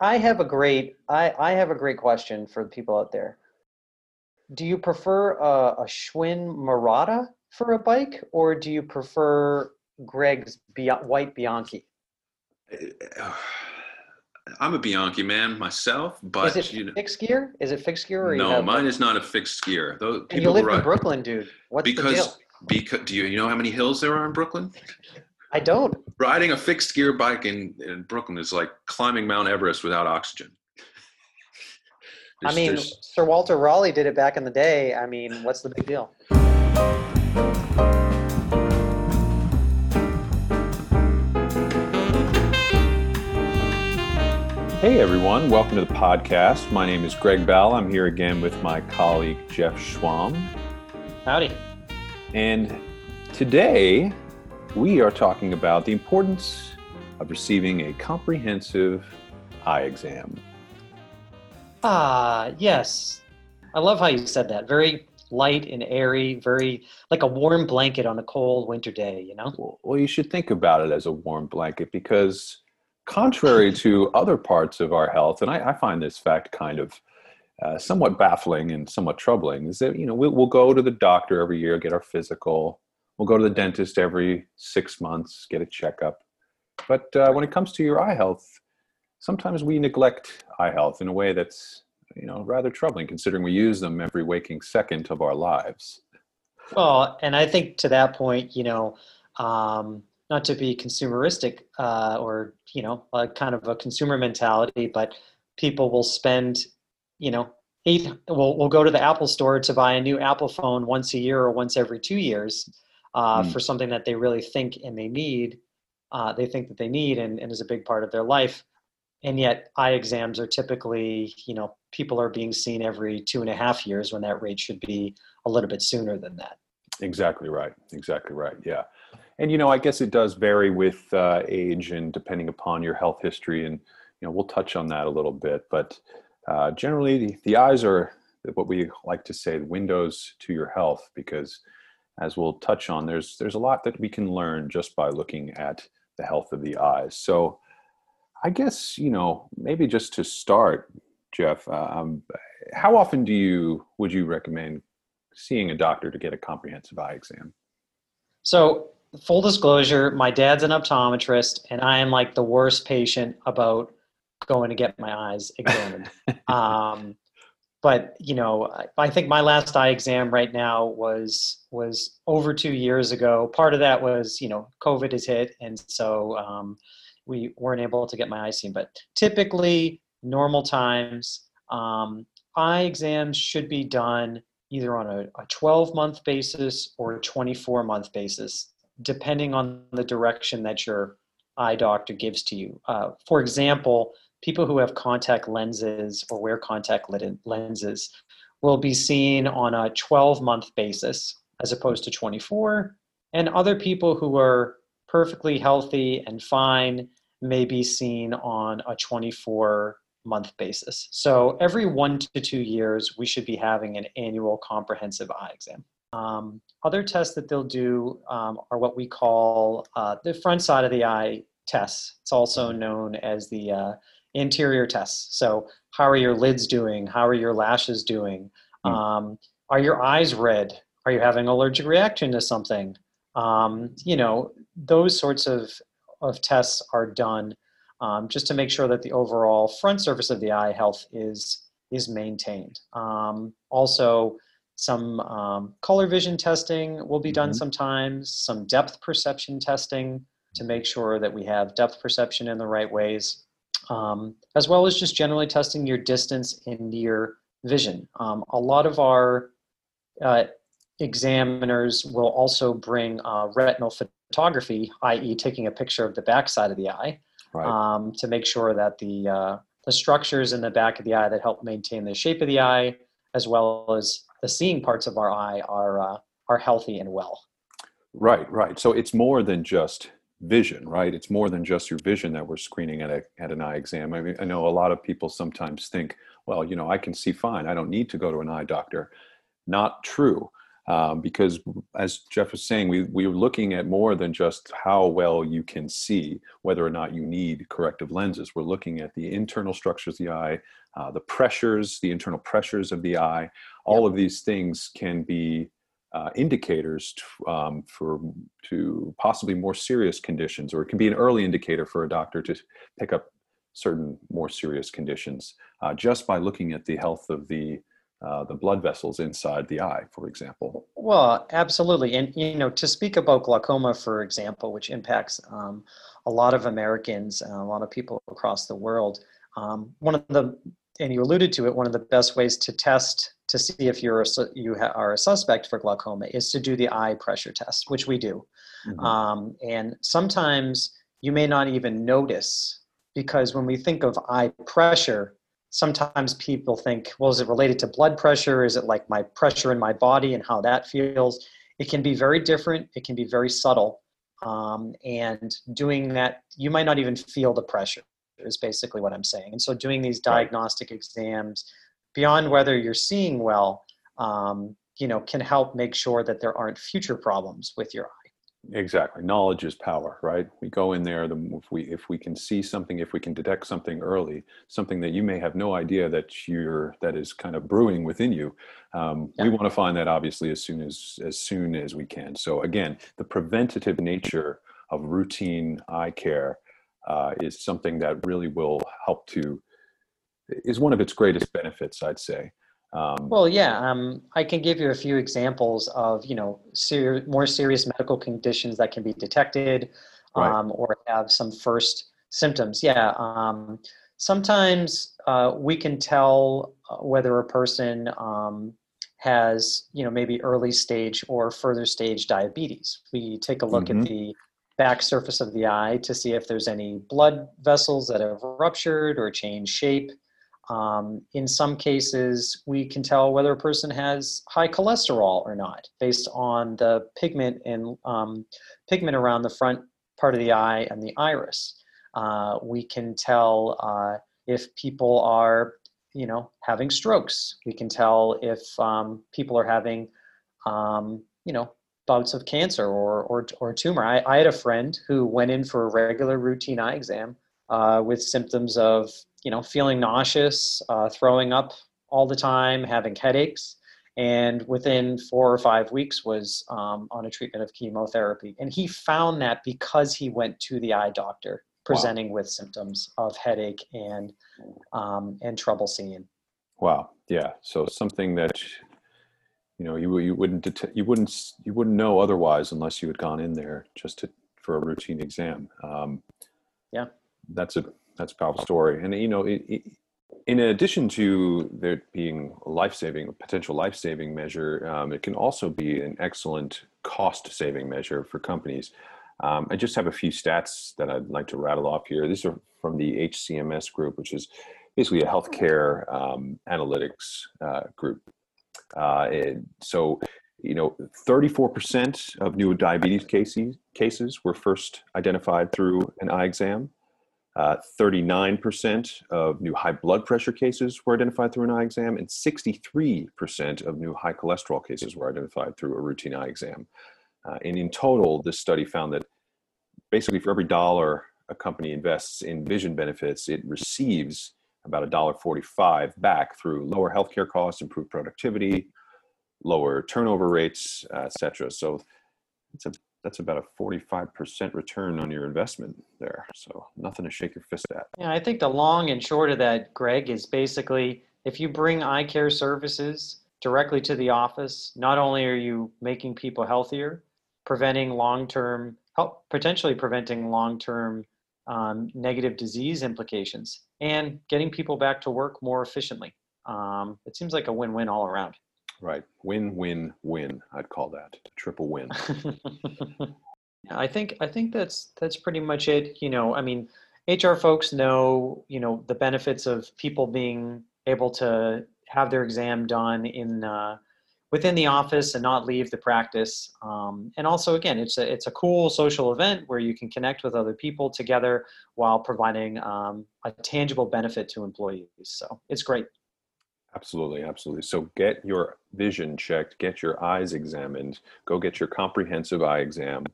I have a great I, I have a great question for the people out there. Do you prefer a, a Schwinn Murata for a bike, or do you prefer Greg's white Bianchi? I'm a Bianchi man myself, but Is it you know, fixed gear? Is it fixed gear? Or no, have, mine is not a fixed gear. Those And you live who in Brooklyn, dude. What's the because deal? because do you, you know how many hills there are in Brooklyn? I don't. Riding a fixed gear bike in, in Brooklyn is like climbing Mount Everest without oxygen. I mean, there's- Sir Walter Raleigh did it back in the day. I mean, what's the big deal? Hey everyone, welcome to the podcast. My name is Greg Bell. I'm here again with my colleague Jeff Schwam. Howdy. And today we are talking about the importance of receiving a comprehensive eye exam. Ah, yes. I love how you said that. Very light and airy, very like a warm blanket on a cold winter day, you know? Well, you should think about it as a warm blanket because, contrary to other parts of our health, and I, I find this fact kind of uh, somewhat baffling and somewhat troubling, is that you know we'll, we'll go to the doctor every year, get our physical. We'll go to the dentist every six months, get a checkup. But uh, when it comes to your eye health, sometimes we neglect eye health in a way that's you know rather troubling, considering we use them every waking second of our lives. Well, and I think to that point, you know, um, not to be consumeristic uh, or, you know, a kind of a consumer mentality, but people will spend, you know, eight, will will go to the Apple store to buy a new Apple phone once a year or once every two years uh, Mm. for something that they really think and they need, uh, they think that they need and, and is a big part of their life. And yet eye exams are typically, you know, people are being seen every two and a half years when that rate should be a little bit sooner than that. Exactly right. Exactly right. Yeah. And you know, I guess it does vary with uh, age and depending upon your health history, and you know, we'll touch on that a little bit. But uh, generally, the, the eyes are what we like to say the windows to your health, because as we'll touch on, there's there's a lot that we can learn just by looking at the health of the eyes. So, I guess you know, maybe just to start, Jeff, um, how often do you would you recommend seeing a doctor to get a comprehensive eye exam? So, full disclosure, my dad's an optometrist, and I am like the worst patient about going to get my eyes examined. um, but you know, I, think my last eye exam right now was was over two years ago. Part of that was you know COVID has hit, and so um, we weren't able to get my eye seen. But typically, normal times, um, eye exams should be done either on a, a 12 month basis or a 24 month basis, depending on the direction that your eye doctor gives to you. Uh, for example, people who have contact lenses or wear contact lenses will be seen on a 12 month basis as opposed to 24. And other people who are perfectly healthy and fine may be seen on a 24 month basis. So every one to two years, we should be having an annual comprehensive eye exam. Um, other tests that they'll do um, are what we call uh, the front side of the eye tests. It's also known as the uh, anterior tests. So, how are your lids doing? How are your lashes doing? Hmm. Um, are your eyes red? Are you having allergic reaction to something? Um, you know, those sorts of, of tests are done um, just to make sure that the overall front surface of the eye health is is maintained. Um, also, some um, color vision testing will be done Mhm. sometimes. Some depth perception testing to make sure that we have depth perception in the right ways, um, as well as just generally testing your distance and near vision. Um, a lot of our uh, examiners will also bring uh, retinal photography, i.e., taking a picture of the backside of the eye Right. um, to make sure that the uh, the structures in the back of the eye that help maintain the shape of the eye, as well as the seeing parts of our eye, are uh, are healthy and well. Right, right. So it's more than just vision, right? It's more than just your vision that we're screening at a at an eye exam. I mean, I know a lot of people sometimes think, well, you know, I can see fine. I don't need to go to an eye doctor. Not true. Um, because as Jeff was saying, we, we were looking at more than just how well you can see, whether or not you need corrective lenses. We're looking at the internal structures of the eye, uh, the pressures, the internal pressures of the eye. All yep. of these things can be uh, indicators to, um, for to possibly more serious conditions, or it can be an early indicator for a doctor to pick up certain more serious conditions uh, just by looking at the health of the uh, the blood vessels inside the eye, for example. Well, absolutely, and you know, to speak about glaucoma, for example, which impacts um, a lot of Americans a lot of people across the world. Um, one of the and you alluded to it. One of the best ways to test to see if you're a, you ha- are a suspect for glaucoma is to do the eye pressure test, which we do. Mm-hmm. Um, and sometimes you may not even notice because when we think of eye pressure, sometimes people think, well, is it related to blood pressure? Is it like my pressure in my body and how that feels? It can be very different. It can be very subtle. Um, and doing that, you might not even feel the pressure, is basically what I'm saying. And so doing these diagnostic exams, beyond whether you're seeing well, um, you know, can help make sure that there aren't future problems with your eye. Exactly. Knowledge is power, right? We go in there, the, if we if we can see something, if we can detect something early, something that you may have no idea that you're that is kind of brewing within you, um, yeah. we want to find that obviously as soon as as soon as we can. So again, the preventative nature of routine eye care uh, is something that really will help to is one of its greatest benefits, I'd say. Um, well, yeah, um, I can give you a few examples of you know ser- more serious medical conditions that can be detected um, right. or have some first symptoms. Yeah, um, sometimes uh, we can tell uh, whether a person um, has you know maybe early stage or further stage diabetes. We take a look mm-hmm. at the back surface of the eye to see if there's any blood vessels that have ruptured or changed shape. Um, in some cases, we can tell whether a person has high cholesterol or not based on the pigment and um, pigment around the front part of the eye and the iris. Uh, we can tell uh, if people are, you know, having strokes. We can tell if um, people are having, um, you know, bouts of cancer or or, or tumor. I, I had a friend who went in for a regular routine eye exam uh, with symptoms of you know feeling nauseous, uh, throwing up all the time, having headaches, and within four or five weeks was um, on a treatment of chemotherapy. And he found that because he went to the eye doctor presenting wow. with symptoms of headache and um, and trouble seeing. Wow. Yeah. So something that you know you you wouldn't det- you wouldn't you wouldn't know otherwise unless you had gone in there just to for a routine exam. Um, yeah that's a that's a powerful story. And you know, it, it, in addition to there being a life-saving, potential life-saving measure, um, it can also be an excellent cost-saving measure for companies. Um, I just have a few stats that I'd like to rattle off here. These are from the HCMS group, which is basically a healthcare um, analytics uh, group. Uh, so, you know, 34% of new diabetes cases cases were first identified through an eye exam. 39% uh, of new high blood pressure cases were identified through an eye exam, and 63% of new high cholesterol cases were identified through a routine eye exam. Uh, and in total, this study found that basically for every dollar a company invests in vision benefits, it receives about $1.45 back through lower healthcare costs, improved productivity, lower turnover rates, uh, et cetera. So it's a that's about a 45% return on your investment there. So nothing to shake your fist at. Yeah, I think the long and short of that, Greg, is basically if you bring eye care services directly to the office, not only are you making people healthier, preventing long-term, potentially preventing long-term um, negative disease implications, and getting people back to work more efficiently. Um, it seems like a win-win all around. Right. Win, win, win. I'd call that a triple win. I think I think that's that's pretty much it. You know, I mean, HR folks know you know the benefits of people being able to have their exam done in uh, within the office and not leave the practice. Um, and also, again, it's a it's a cool social event where you can connect with other people together while providing um, a tangible benefit to employees. So it's great. Absolutely, absolutely. So get your vision checked, get your eyes examined, go get your comprehensive eye exam.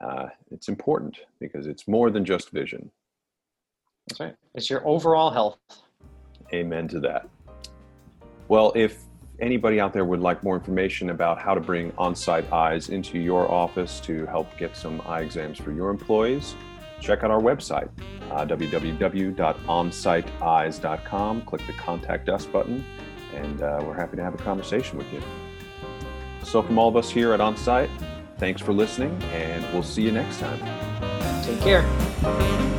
Uh, it's important because it's more than just vision. That's right. It's your overall health. Amen to that. Well, if anybody out there would like more information about how to bring on site eyes into your office to help get some eye exams for your employees, check out our website, uh, www.onsiteeyes.com. Click the Contact Us button, and uh, we're happy to have a conversation with you. So, from all of us here at OnSite, thanks for listening, and we'll see you next time. Take care.